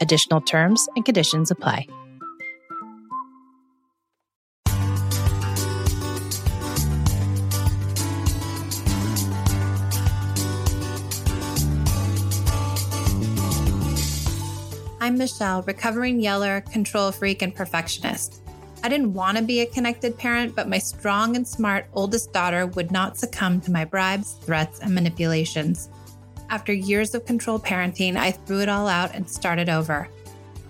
Additional terms and conditions apply. I'm Michelle, recovering yeller, control freak, and perfectionist. I didn't want to be a connected parent, but my strong and smart oldest daughter would not succumb to my bribes, threats, and manipulations. After years of controlled parenting, I threw it all out and started over.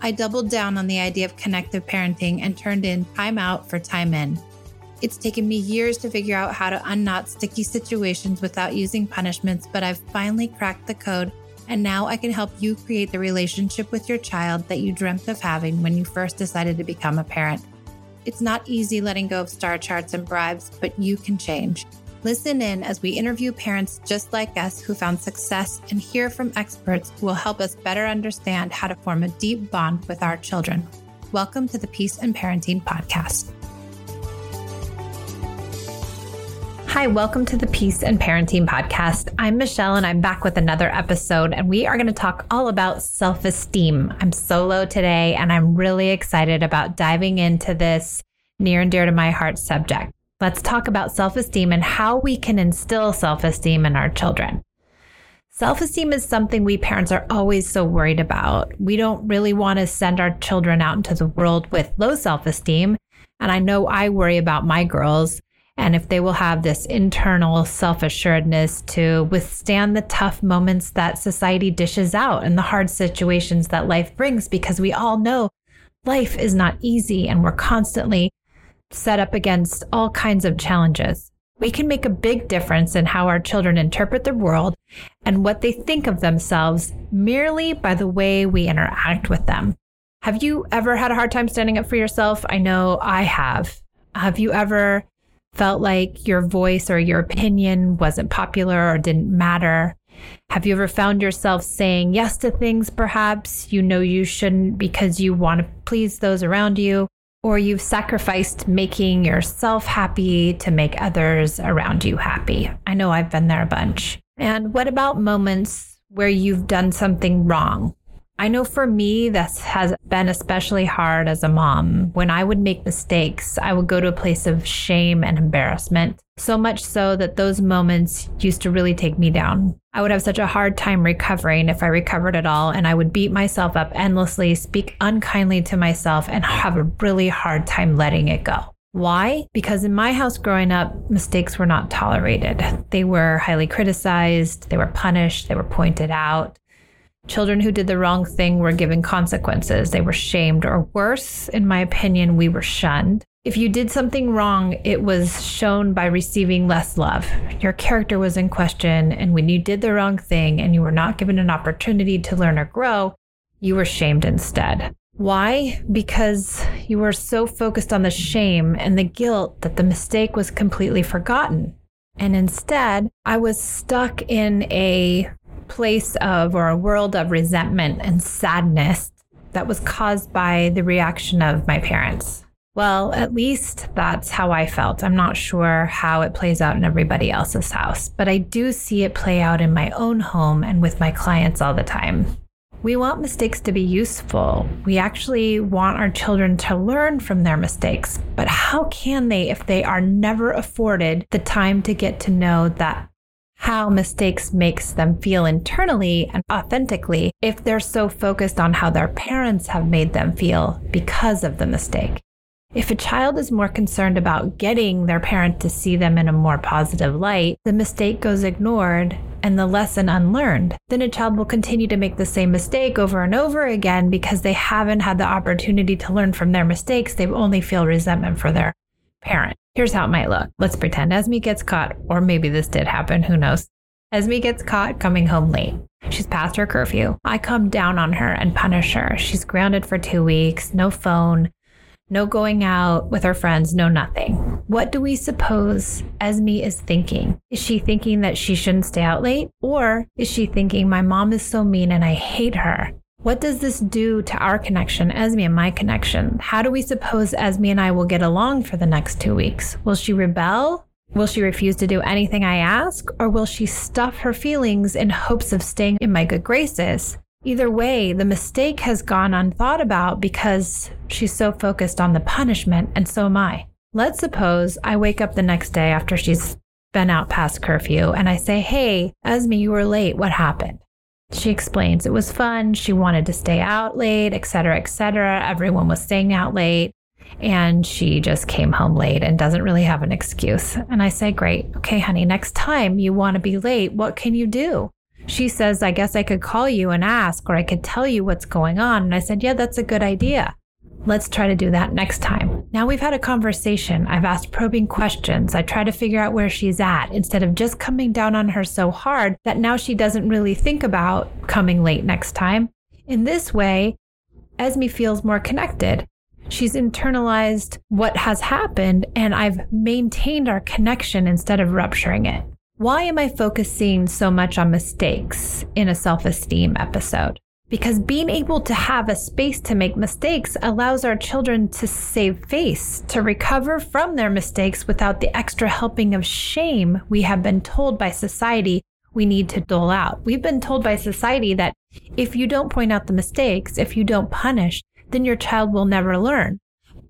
I doubled down on the idea of connective parenting and turned in time out for time in. It's taken me years to figure out how to unknot sticky situations without using punishments, but I've finally cracked the code and now I can help you create the relationship with your child that you dreamt of having when you first decided to become a parent. It's not easy letting go of star charts and bribes, but you can change. Listen in as we interview parents just like us who found success and hear from experts who will help us better understand how to form a deep bond with our children. Welcome to the Peace and Parenting Podcast. Hi, welcome to the Peace and Parenting Podcast. I'm Michelle and I'm back with another episode, and we are going to talk all about self esteem. I'm solo today and I'm really excited about diving into this near and dear to my heart subject. Let's talk about self esteem and how we can instill self esteem in our children. Self esteem is something we parents are always so worried about. We don't really want to send our children out into the world with low self esteem. And I know I worry about my girls and if they will have this internal self assuredness to withstand the tough moments that society dishes out and the hard situations that life brings, because we all know life is not easy and we're constantly set up against all kinds of challenges. We can make a big difference in how our children interpret the world and what they think of themselves merely by the way we interact with them. Have you ever had a hard time standing up for yourself? I know I have. Have you ever felt like your voice or your opinion wasn't popular or didn't matter? Have you ever found yourself saying yes to things perhaps you know you shouldn't because you want to please those around you? Or you've sacrificed making yourself happy to make others around you happy? I know I've been there a bunch. And what about moments where you've done something wrong? I know for me, this has been especially hard as a mom. When I would make mistakes, I would go to a place of shame and embarrassment. So much so that those moments used to really take me down. I would have such a hard time recovering if I recovered at all, and I would beat myself up endlessly, speak unkindly to myself, and have a really hard time letting it go. Why? Because in my house growing up, mistakes were not tolerated. They were highly criticized, they were punished, they were pointed out. Children who did the wrong thing were given consequences. They were shamed, or worse, in my opinion, we were shunned. If you did something wrong, it was shown by receiving less love. Your character was in question, and when you did the wrong thing and you were not given an opportunity to learn or grow, you were shamed instead. Why? Because you were so focused on the shame and the guilt that the mistake was completely forgotten. And instead, I was stuck in a place of or a world of resentment and sadness that was caused by the reaction of my parents. Well, at least that's how I felt. I'm not sure how it plays out in everybody else's house, but I do see it play out in my own home and with my clients all the time. We want mistakes to be useful. We actually want our children to learn from their mistakes. But how can they if they are never afforded the time to get to know that how mistakes makes them feel internally and authentically if they're so focused on how their parents have made them feel because of the mistake. If a child is more concerned about getting their parent to see them in a more positive light, the mistake goes ignored and the lesson unlearned. Then a child will continue to make the same mistake over and over again because they haven't had the opportunity to learn from their mistakes. They only feel resentment for their parent. Here's how it might look. Let's pretend Esme gets caught, or maybe this did happen, who knows. Esme gets caught coming home late. She's past her curfew. I come down on her and punish her. She's grounded for two weeks, no phone, no going out with her friends, no nothing. What do we suppose Esme is thinking? Is she thinking that she shouldn't stay out late? Or is she thinking, my mom is so mean and I hate her? What does this do to our connection, Esme and my connection? How do we suppose Esme and I will get along for the next two weeks? Will she rebel? Will she refuse to do anything I ask? Or will she stuff her feelings in hopes of staying in my good graces? Either way, the mistake has gone unthought about because she's so focused on the punishment, and so am I. Let's suppose I wake up the next day after she's been out past curfew and I say, Hey, Esme, you were late. What happened? She explains it was fun. She wanted to stay out late, etc., etc. Everyone was staying out late. And she just came home late and doesn't really have an excuse. And I say, Great. Okay, honey, next time you want to be late, what can you do? She says, I guess I could call you and ask, or I could tell you what's going on. And I said, Yeah, that's a good idea. Let's try to do that next time. Now we've had a conversation. I've asked probing questions. I try to figure out where she's at instead of just coming down on her so hard that now she doesn't really think about coming late next time. In this way, Esme feels more connected. She's internalized what has happened, and I've maintained our connection instead of rupturing it. Why am I focusing so much on mistakes in a self esteem episode? Because being able to have a space to make mistakes allows our children to save face, to recover from their mistakes without the extra helping of shame we have been told by society we need to dole out. We've been told by society that if you don't point out the mistakes, if you don't punish, then your child will never learn.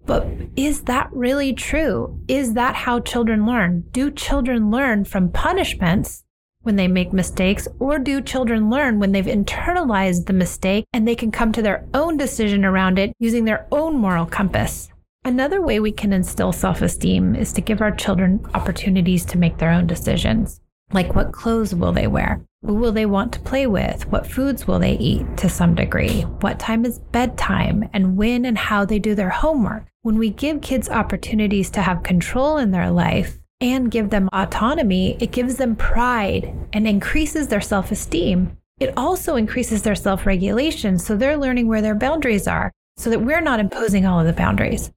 But is that really true? Is that how children learn? Do children learn from punishments when they make mistakes, or do children learn when they've internalized the mistake and they can come to their own decision around it using their own moral compass? Another way we can instill self esteem is to give our children opportunities to make their own decisions. Like what clothes will they wear? Who will they want to play with? What foods will they eat to some degree? What time is bedtime? And when and how they do their homework? When we give kids opportunities to have control in their life and give them autonomy, it gives them pride and increases their self esteem. It also increases their self regulation. So they're learning where their boundaries are so that we're not imposing all of the boundaries.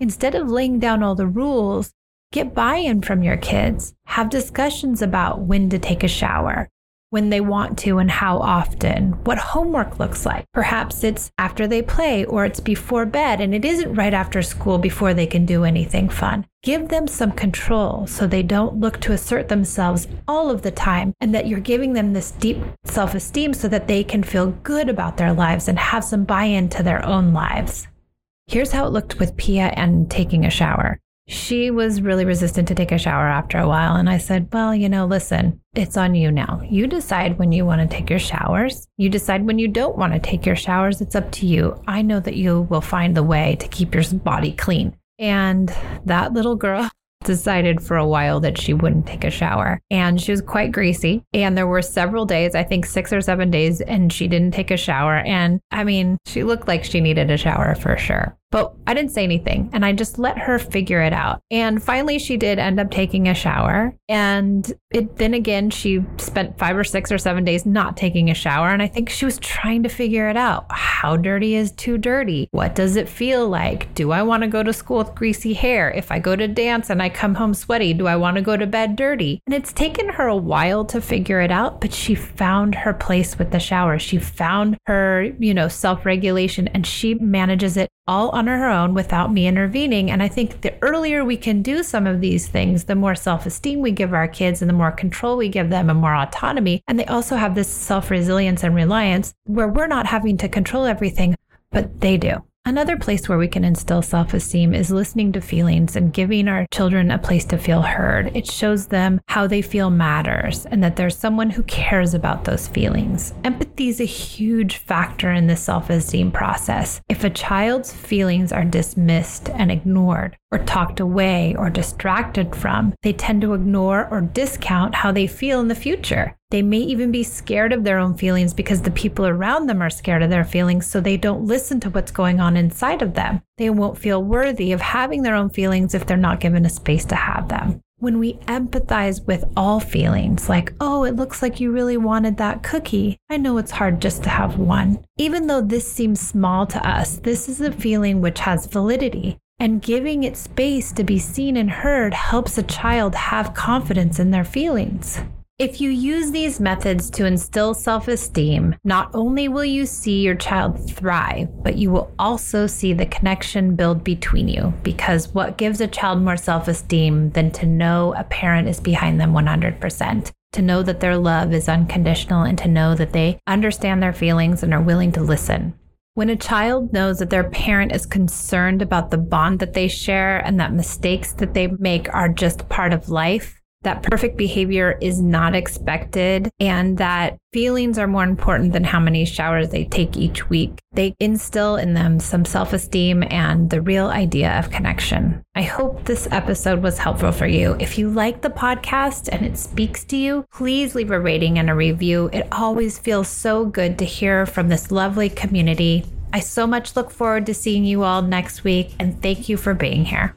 Instead of laying down all the rules, get buy in from your kids. Have discussions about when to take a shower, when they want to and how often, what homework looks like. Perhaps it's after they play or it's before bed and it isn't right after school before they can do anything fun. Give them some control so they don't look to assert themselves all of the time and that you're giving them this deep self esteem so that they can feel good about their lives and have some buy in to their own lives. Here's how it looked with Pia and taking a shower she was really resistant to take a shower after a while. And I said, Well, you know, listen, it's on you now. You decide when you want to take your showers. You decide when you don't want to take your showers. It's up to you. I know that you will find the way to keep your body clean. And that little girl decided for a while that she wouldn't take a shower. And she was quite greasy. And there were several days, I think six or seven days, and she didn't take a shower. And I mean, she looked like she needed a shower for sure. But I didn't say anything and I just let her figure it out. And finally, she did end up taking a shower. And it, then again, she spent five or six or seven days not taking a shower. And I think she was trying to figure it out. How dirty is too dirty? What does it feel like? Do I want to go to school with greasy hair? If I go to dance and I come home sweaty, do I want to go to bed dirty? And it's taken her a while to figure it out, but she found her place with the shower. She found her, you know, self regulation and she manages it all on her own without me intervening. And I think the earlier we can do some of these things, the more self esteem we give our kids and the more control we give them and more autonomy. And they also have this self resilience and reliance where we're not having to control everything, but they do. Another place where we can instill self esteem is listening to feelings and giving our children a place to feel heard. It shows them how they feel matters and that there's someone who cares about those feelings. Empathy is a huge factor in the self esteem process. If a child's feelings are dismissed and ignored, or talked away or distracted from, they tend to ignore or discount how they feel in the future. They may even be scared of their own feelings because the people around them are scared of their feelings, so they don't listen to what's going on inside of them. They won't feel worthy of having their own feelings if they're not given a space to have them. When we empathize with all feelings, like, oh, it looks like you really wanted that cookie. I know it's hard just to have one. Even though this seems small to us, this is a feeling which has validity. And giving it space to be seen and heard helps a child have confidence in their feelings. If you use these methods to instill self esteem, not only will you see your child thrive, but you will also see the connection build between you. Because what gives a child more self esteem than to know a parent is behind them 100%? To know that their love is unconditional and to know that they understand their feelings and are willing to listen. When a child knows that their parent is concerned about the bond that they share and that mistakes that they make are just part of life, that perfect behavior is not expected, and that feelings are more important than how many showers they take each week. They instill in them some self esteem and the real idea of connection. I hope this episode was helpful for you. If you like the podcast and it speaks to you, please leave a rating and a review. It always feels so good to hear from this lovely community. I so much look forward to seeing you all next week, and thank you for being here.